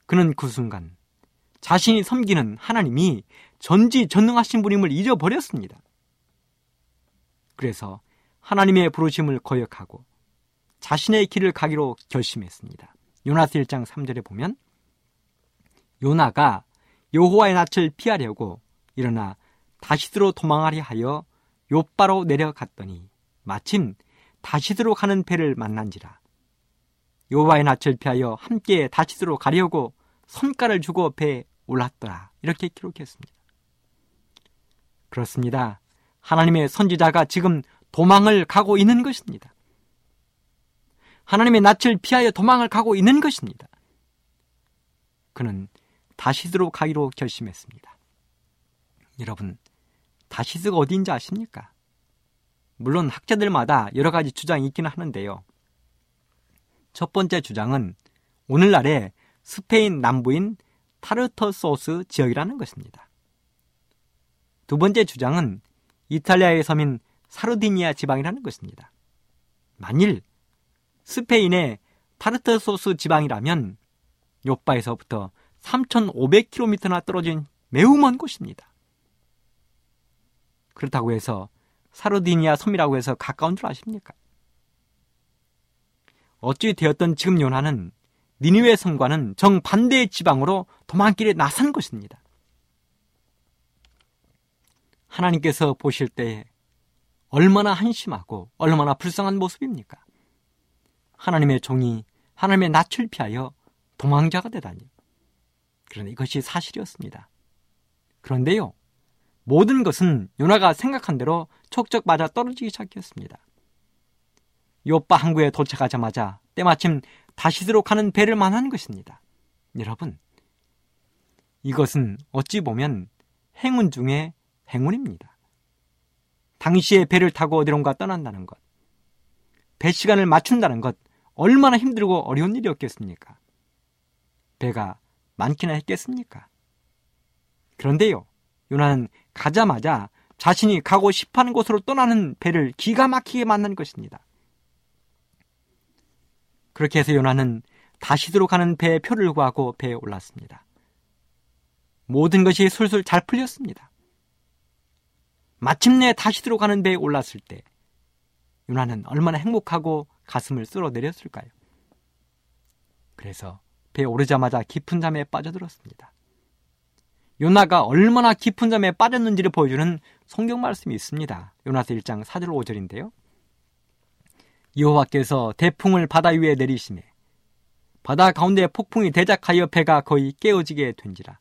그는 그 순간 자신이 섬기는 하나님이 전지전능하신 분임을 잊어버렸습니다. 그래서 하나님의 부르심을 거역하고 자신의 길을 가기로 결심했습니다. 요나스 1장 3절에 보면 요나가 여호와의 낯을 피하려고 일어나 다시스로 도망하려 하여 요바로 내려갔더니 마침 다시스로 가는 배를 만난지라 여호와의 낯을 피하여 함께 다시스로 가려고 손가락을 주고 배에 올랐더라 이렇게 기록했습니다. 그렇습니다. 하나님의 선지자가 지금 도망을 가고 있는 것입니다. 하나님의 낯을 피하여 도망을 가고 있는 것입니다. 그는 다시스로 가기로 결심했습니다. 여러분, 다시스가 어디인지 아십니까? 물론 학자들마다 여러 가지 주장이 있기는 하는데요. 첫 번째 주장은 오늘날의 스페인 남부인 타르터소스 지역이라는 것입니다. 두 번째 주장은 이탈리아의 섬인 사르디니아 지방이라는 것입니다. 만일 스페인의 타르터소스 지방이라면 요바에서부터 3,500km나 떨어진 매우 먼 곳입니다. 그렇다고 해서 사르디니아 섬이라고 해서 가까운 줄 아십니까? 어찌 되었던 지금 요나는 니니웨 성과는 정반대의 지방으로 도망길에 나선 것입니다. 하나님께서 보실 때 얼마나 한심하고 얼마나 불쌍한 모습입니까? 하나님의 종이 하나님의 낯을 피하여 도망자가 되다니. 그런데 이것이 사실이었습니다. 그런데요, 모든 것은 요나가 생각한 대로 촉적 맞아 떨어지기 시작했습니다. 요빠 항구에 도착하자마자 때마침 다시스로 가는 배를 만난 것입니다. 여러분, 이것은 어찌 보면 행운 중에 행운입니다. 당시에 배를 타고 어디론가 떠난다는 것, 배 시간을 맞춘다는 것, 얼마나 힘들고 어려운 일이었겠습니까? 배가 많기나 했겠습니까? 그런데요, 요나는 가자마자 자신이 가고 싶어 하는 곳으로 떠나는 배를 기가 막히게 만난 것입니다. 그렇게 해서 요나는 다시도록 가는 배의 표를 구하고 배에 올랐습니다. 모든 것이 술술 잘 풀렸습니다. 마침내 다시도록 가는 배에 올랐을 때 요나는 얼마나 행복하고 가슴을 쓸어내렸을까요? 그래서 배에 오르자마자 깊은 잠에 빠져들었습니다. 요나가 얼마나 깊은 잠에 빠졌는지를 보여주는 성경 말씀이 있습니다. 요나서 1장 4절 5절인데요. 여호와께서 대풍을 바다 위에 내리시매 바다 가운데 폭풍이 대작하여 배가 거의 깨어지게 된지라.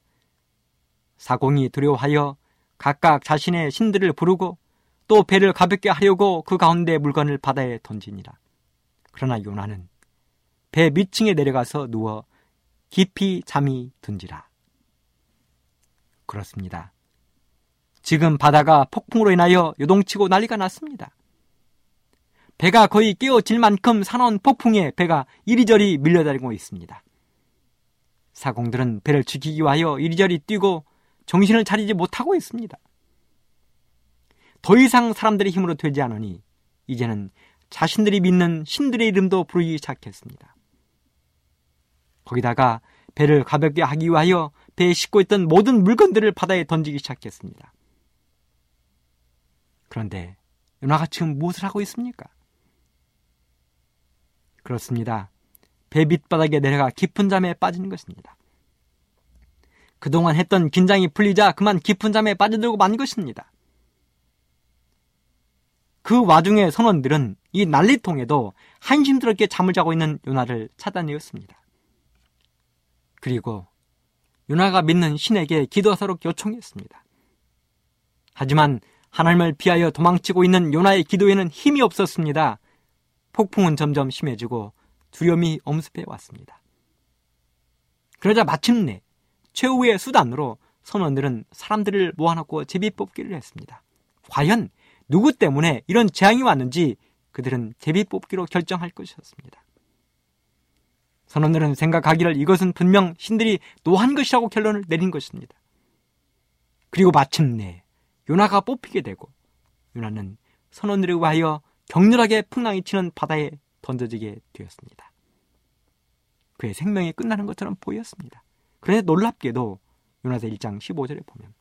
사공이 두려워하여 각각 자신의 신들을 부르고 또 배를 가볍게 하려고 그 가운데 물건을 바다에 던지니라. 그러나 요나는 배 밑층에 내려가서 누워 깊이 잠이 든지라. 그렇습니다. 지금 바다가 폭풍으로 인하여 요동치고 난리가 났습니다. 배가 거의 깨어질 만큼 사나운 폭풍에 배가 이리저리 밀려다니고 있습니다. 사공들은 배를 지키기 위하여 이리저리 뛰고 정신을 차리지 못하고 있습니다. 더 이상 사람들의 힘으로 되지 않으니 이제는 자신들이 믿는 신들의 이름도 부르기 시작했습니다. 거기다가 배를 가볍게 하기 위하여 배에 싣고 있던 모든 물건들을 바다에 던지기 시작했습니다. 그런데 요나가 지금 무엇을 하고 있습니까? 그렇습니다. 배 밑바닥에 내려가 깊은 잠에 빠지는 것입니다. 그동안 했던 긴장이 풀리자 그만 깊은 잠에 빠져들고 만 것입니다. 그 와중에 선원들은 이 난리통에도 한심스럽게 잠을 자고 있는 요나를 찾아내었습니다. 그리고 요나가 믿는 신에게 기도하도록 요청했습니다. 하지만 하나님을 피하여 도망치고 있는 요나의 기도에는 힘이 없었습니다. 폭풍은 점점 심해지고 두려움이 엄습해 왔습니다. 그러자 마침내 최후의 수단으로 선원들은 사람들을 모아놓고 제비뽑기를 했습니다. 과연 누구 때문에 이런 재앙이 왔는지 그들은 제비뽑기로 결정할 것이었습니다. 선원들은 생각하기를 이것은 분명 신들이 노한 것이라고 결론을 내린 것입니다. 그리고 마침내 요나가 뽑히게 되고 요나는 선원들에 의하여 격렬하게 풍랑이 치는 바다에 던져지게 되었습니다. 그의 생명이 끝나는 것처럼 보였습니다. 그런데 놀랍게도 요나서 1장 15절에 보면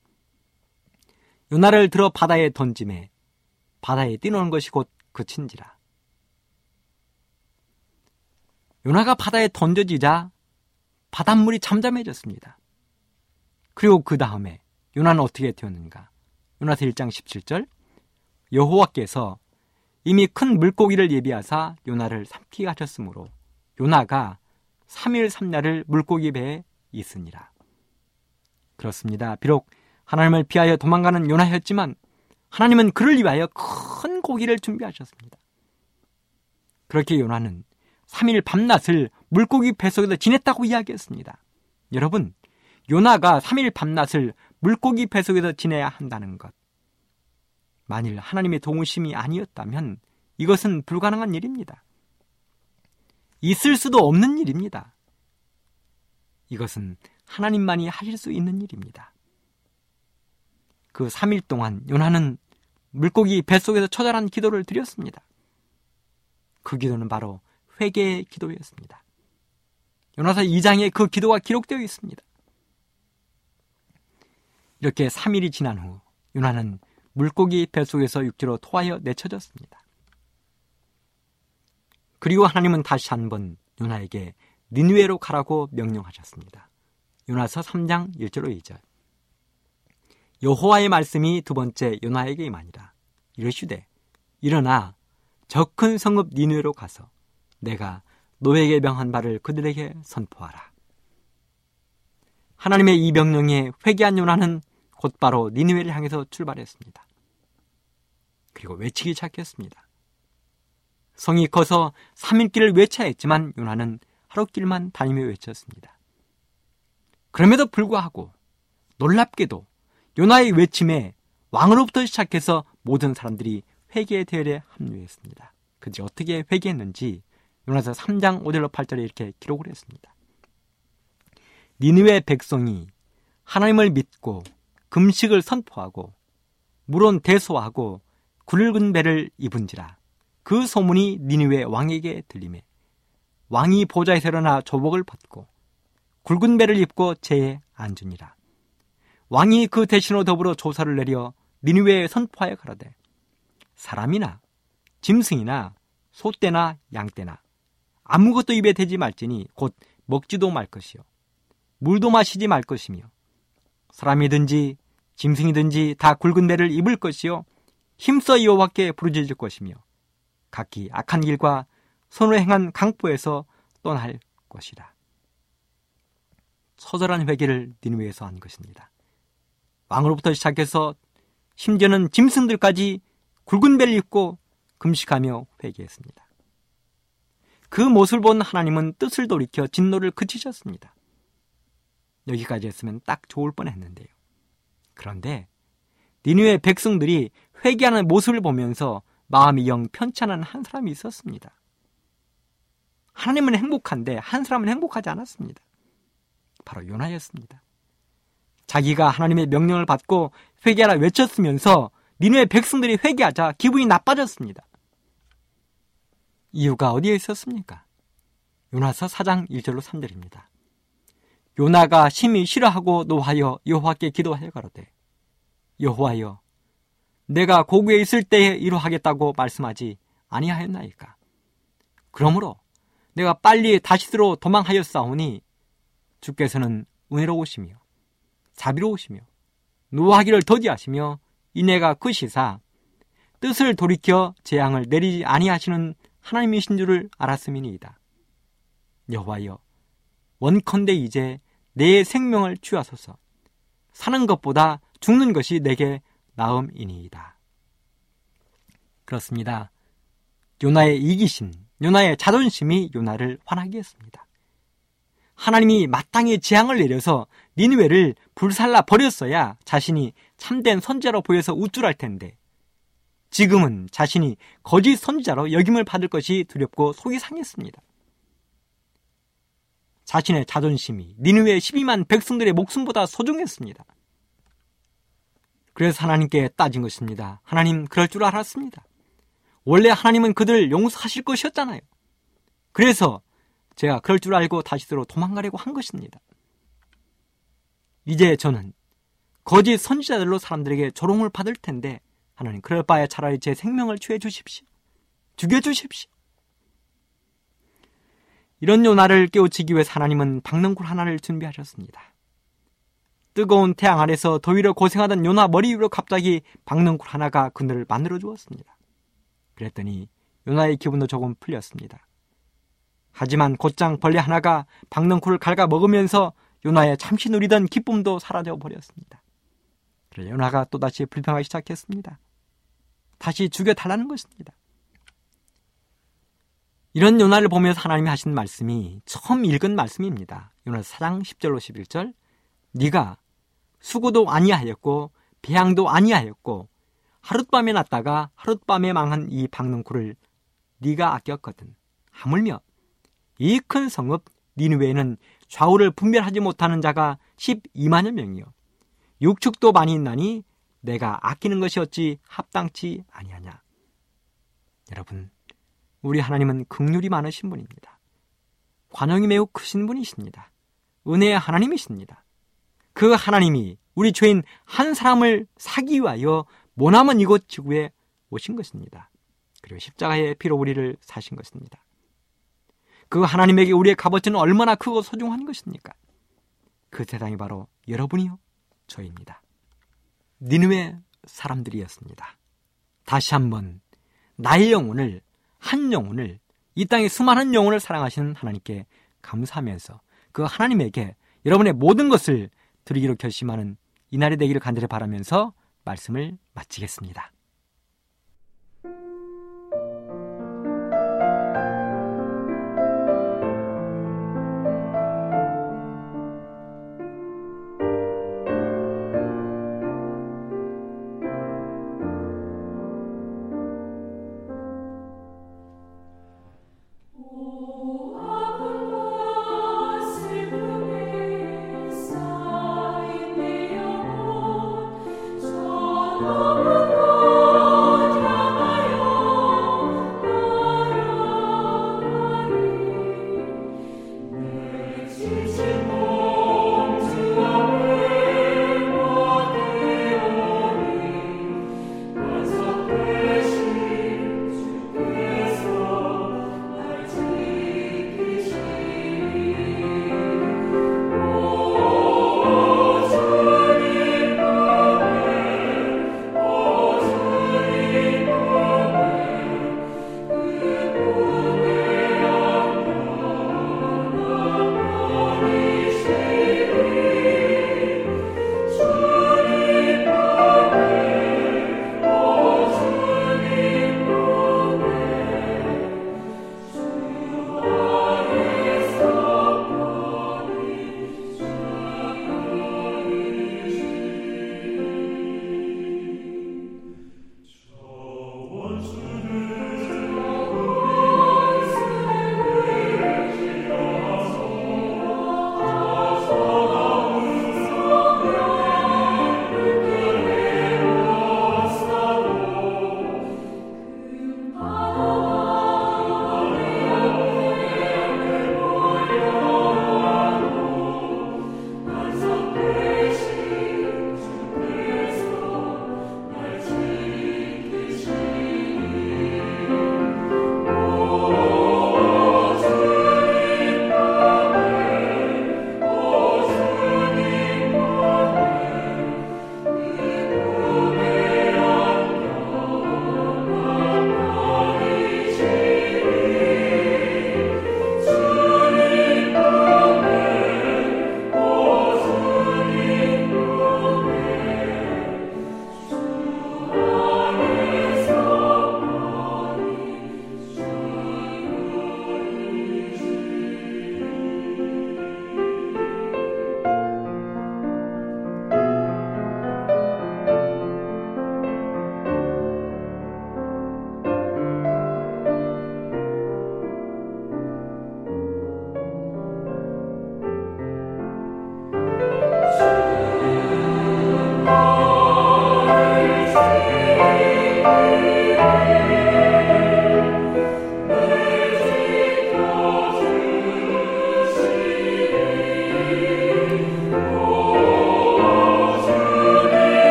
요나를 들어 바다에 던짐에 바다에 뛰노는 것이 곧 그친지라. 요나가 바다에 던져지자 바닷물이 잠잠해졌습니다. 그리고 그 다음에 요나는 어떻게 되었는가? 요나서 1장 17절 여호와께서 이미 큰 물고기를 예비하사 요나를 삼키게 하셨으므로 요나가 3일 3날을 물고기 배에 있으니라. 그렇습니다. 비록 하나님을 피하여 도망가는 요나였지만 하나님은 그를 위하여 큰 고기를 준비하셨습니다. 그렇게 요나는 3일 밤낮을 물고기 뱃속에서 지냈다고 이야기했습니다. 여러분, 요나가 3일 밤낮을 물고기 뱃속에서 지내야 한다는 것. 만일 하나님의 동심이 아니었다면 이것은 불가능한 일입니다. 있을 수도 없는 일입니다. 이것은 하나님만이 하실 수 있는 일입니다. 그 3일 동안 요나는 물고기 뱃속에서 처절한 기도를 드렸습니다. 그 기도는 바로 회개의 기도였습니다. 요나서 2장에 그 기도가 기록되어 있습니다. 이렇게 3일이 지난 후 요나는 물고기 뱃속에서 육지로 토하여 내쳐졌습니다. 그리고 하나님은 다시 한번 요나에게 니누에로 가라고 명령하셨습니다. 요나서 3장 1절로 2절. 여호와의 말씀이 두 번째 요나에게 임하니라. 이르시되 일어나 저 큰 성읍 니누에로 가서 내가 노에게 명한 바를 그들에게 선포하라. 하나님의 이 명령에 회개한 요나는 곧바로 니누에를 향해서 출발했습니다. 그리고 외치기 시작했습니다. 성이 커서 3일길을 외쳐야 했지만 요나는 하루길만 다니며 외쳤습니다. 그럼에도 불구하고 놀랍게도 요나의 외침에 왕으로부터 시작해서 모든 사람들이 회개의 대열에 합류했습니다. 그들이 어떻게 회개했는지 요나서 3장 5절로 8절에 이렇게 기록을 했습니다. 니느웨 백성이 하나님을 믿고 금식을 선포하고 물론 대소하고 굵은 배를 입은지라 그 소문이 니느웨 왕에게 들림에 왕이 보좌에서 일어나 조복을 벗고 굵은 배를 입고 제에 앉으니라. 왕이 그 대신으로 더불어 조사를 내려 니느웨에 선포하여 가라되 사람이나 짐승이나 소떼나 양떼나 아무것도 입에 대지 말지니 곧 먹지도 말 것이요 물도 마시지 말 것이며 사람이든지 짐승이든지 다 굵은 배를 입을 것이요 힘써 여호와께 부르짖을 것이며 각기 악한 길과 손으로 행한 강포에서 떠날 것이다. 처절한 회개를 니누에서 한 것입니다. 왕으로부터 시작해서 심지어는 짐승들까지 굵은 배를 입고 금식하며 회개했습니다. 그 모습을 본 하나님은 뜻을 돌이켜 진노를 그치셨습니다. 여기까지 했으면 딱 좋을 뻔했는데요. 그런데 니누의 백성들이 회개하는 모습을 보면서 마음이 영 편찮은 한 사람이 있었습니다. 하나님은 행복한데 한 사람은 행복하지 않았습니다. 바로 요나였습니다. 자기가 하나님의 명령을 받고 회개하라 외쳤으면서 니누의 백성들이 회개하자 기분이 나빠졌습니다. 이유가 어디에 있었습니까? 요나서 4장 1절로 3절입니다. 요나가 심히 싫어하고 노하여 여호와께 기도하여 가로되 여호와여 내가 고구에 있을 때에 이루하겠다고 말씀하지 아니하였나이까 그러므로 내가 빨리 다시스로 도망하였사오니 주께서는 은혜로우시며 자비로우시며 노하기를 더디하시며 이내가 그 시사 뜻을 돌이켜 재앙을 내리지 아니하시는 하나님이신 줄을 알았음이니이다. 여호와여 원컨대 이제 내 생명을 취하소서 사는 것보다 죽는 것이 내게 나음이니이다. 그렇습니다. 요나의 이기심, 요나의 자존심이 요나를 화나게 했습니다. 하나님이 마땅히 재앙을 내려서 니누웨를 불살라 버렸어야 자신이 참된 선지자로 보여서 우쭐할 텐데 지금은 자신이 거짓 선지자로 역임을 받을 것이 두렵고 속이 상했습니다. 자신의 자존심이 니누웨 12만 백성들의 목숨보다 소중했습니다. 그래서 하나님께 따진 것입니다. 하나님 그럴 줄 알았습니다. 원래 하나님은 그들 용서하실 것이었잖아요. 그래서 제가 그럴 줄 알고 다시스로 도망가려고 한 것입니다. 이제 저는 거짓 선지자들로 사람들에게 조롱을 받을 텐데 하나님 그럴 바에 차라리 제 생명을 취해 주십시오. 죽여 주십시오. 이런 요나를 깨우치기 위해 하나님은 박능굴 하나를 준비하셨습니다. 뜨거운 태양 아래서 더위로 고생하던 요나 머리 위로 갑자기 박능굴 하나가 그늘을 만들어 주었습니다. 그랬더니 요나의 기분도 조금 풀렸습니다. 하지만 곧장 벌레 하나가 박능쿨을 갉아 먹으면서 요나의 잠시 누리던 기쁨도 사라져 버렸습니다. 요나가 또다시 불평하기 시작했습니다. 다시 죽여달라는 것입니다. 이런 요나를 보면서 하나님이 하신 말씀이 처음 읽은 말씀입니다. 요나 4장 10절로 11절 네가 수고도 아니하였고 배양도 아니하였고 하룻밤에 났다가 하룻밤에 망한 이 박능쿨을 네가 아꼈거든. 하물며 이 큰 성읍 니누웨에는 좌우를 분별하지 못하는 자가 12만여 명이요. 육축도 많이 있나니 내가 아끼는 것이 어찌 합당치 아니하냐. 여러분, 우리 하나님은 극률이 많으신 분입니다. 관용이 매우 크신 분이십니다. 은혜의 하나님이십니다. 그 하나님이 우리 죄인 한 사람을 사기 위하여 모나먼 이곳 지구에 오신 것입니다. 그리고 십자가의 피로 우리를 사신 것입니다. 그 하나님에게 우리의 값어치는 얼마나 크고 소중한 것입니까? 그 세상이 바로 여러분이요, 저입니다. 니누의 사람들이었습니다. 다시 한번 나의 영혼을 한 영혼을 이 땅의 수많은 영혼을 사랑하시는 하나님께 감사하면서 그 하나님에게 여러분의 모든 것을 드리기로 결심하는 이날이 되기를 간절히 바라면서 말씀을 마치겠습니다.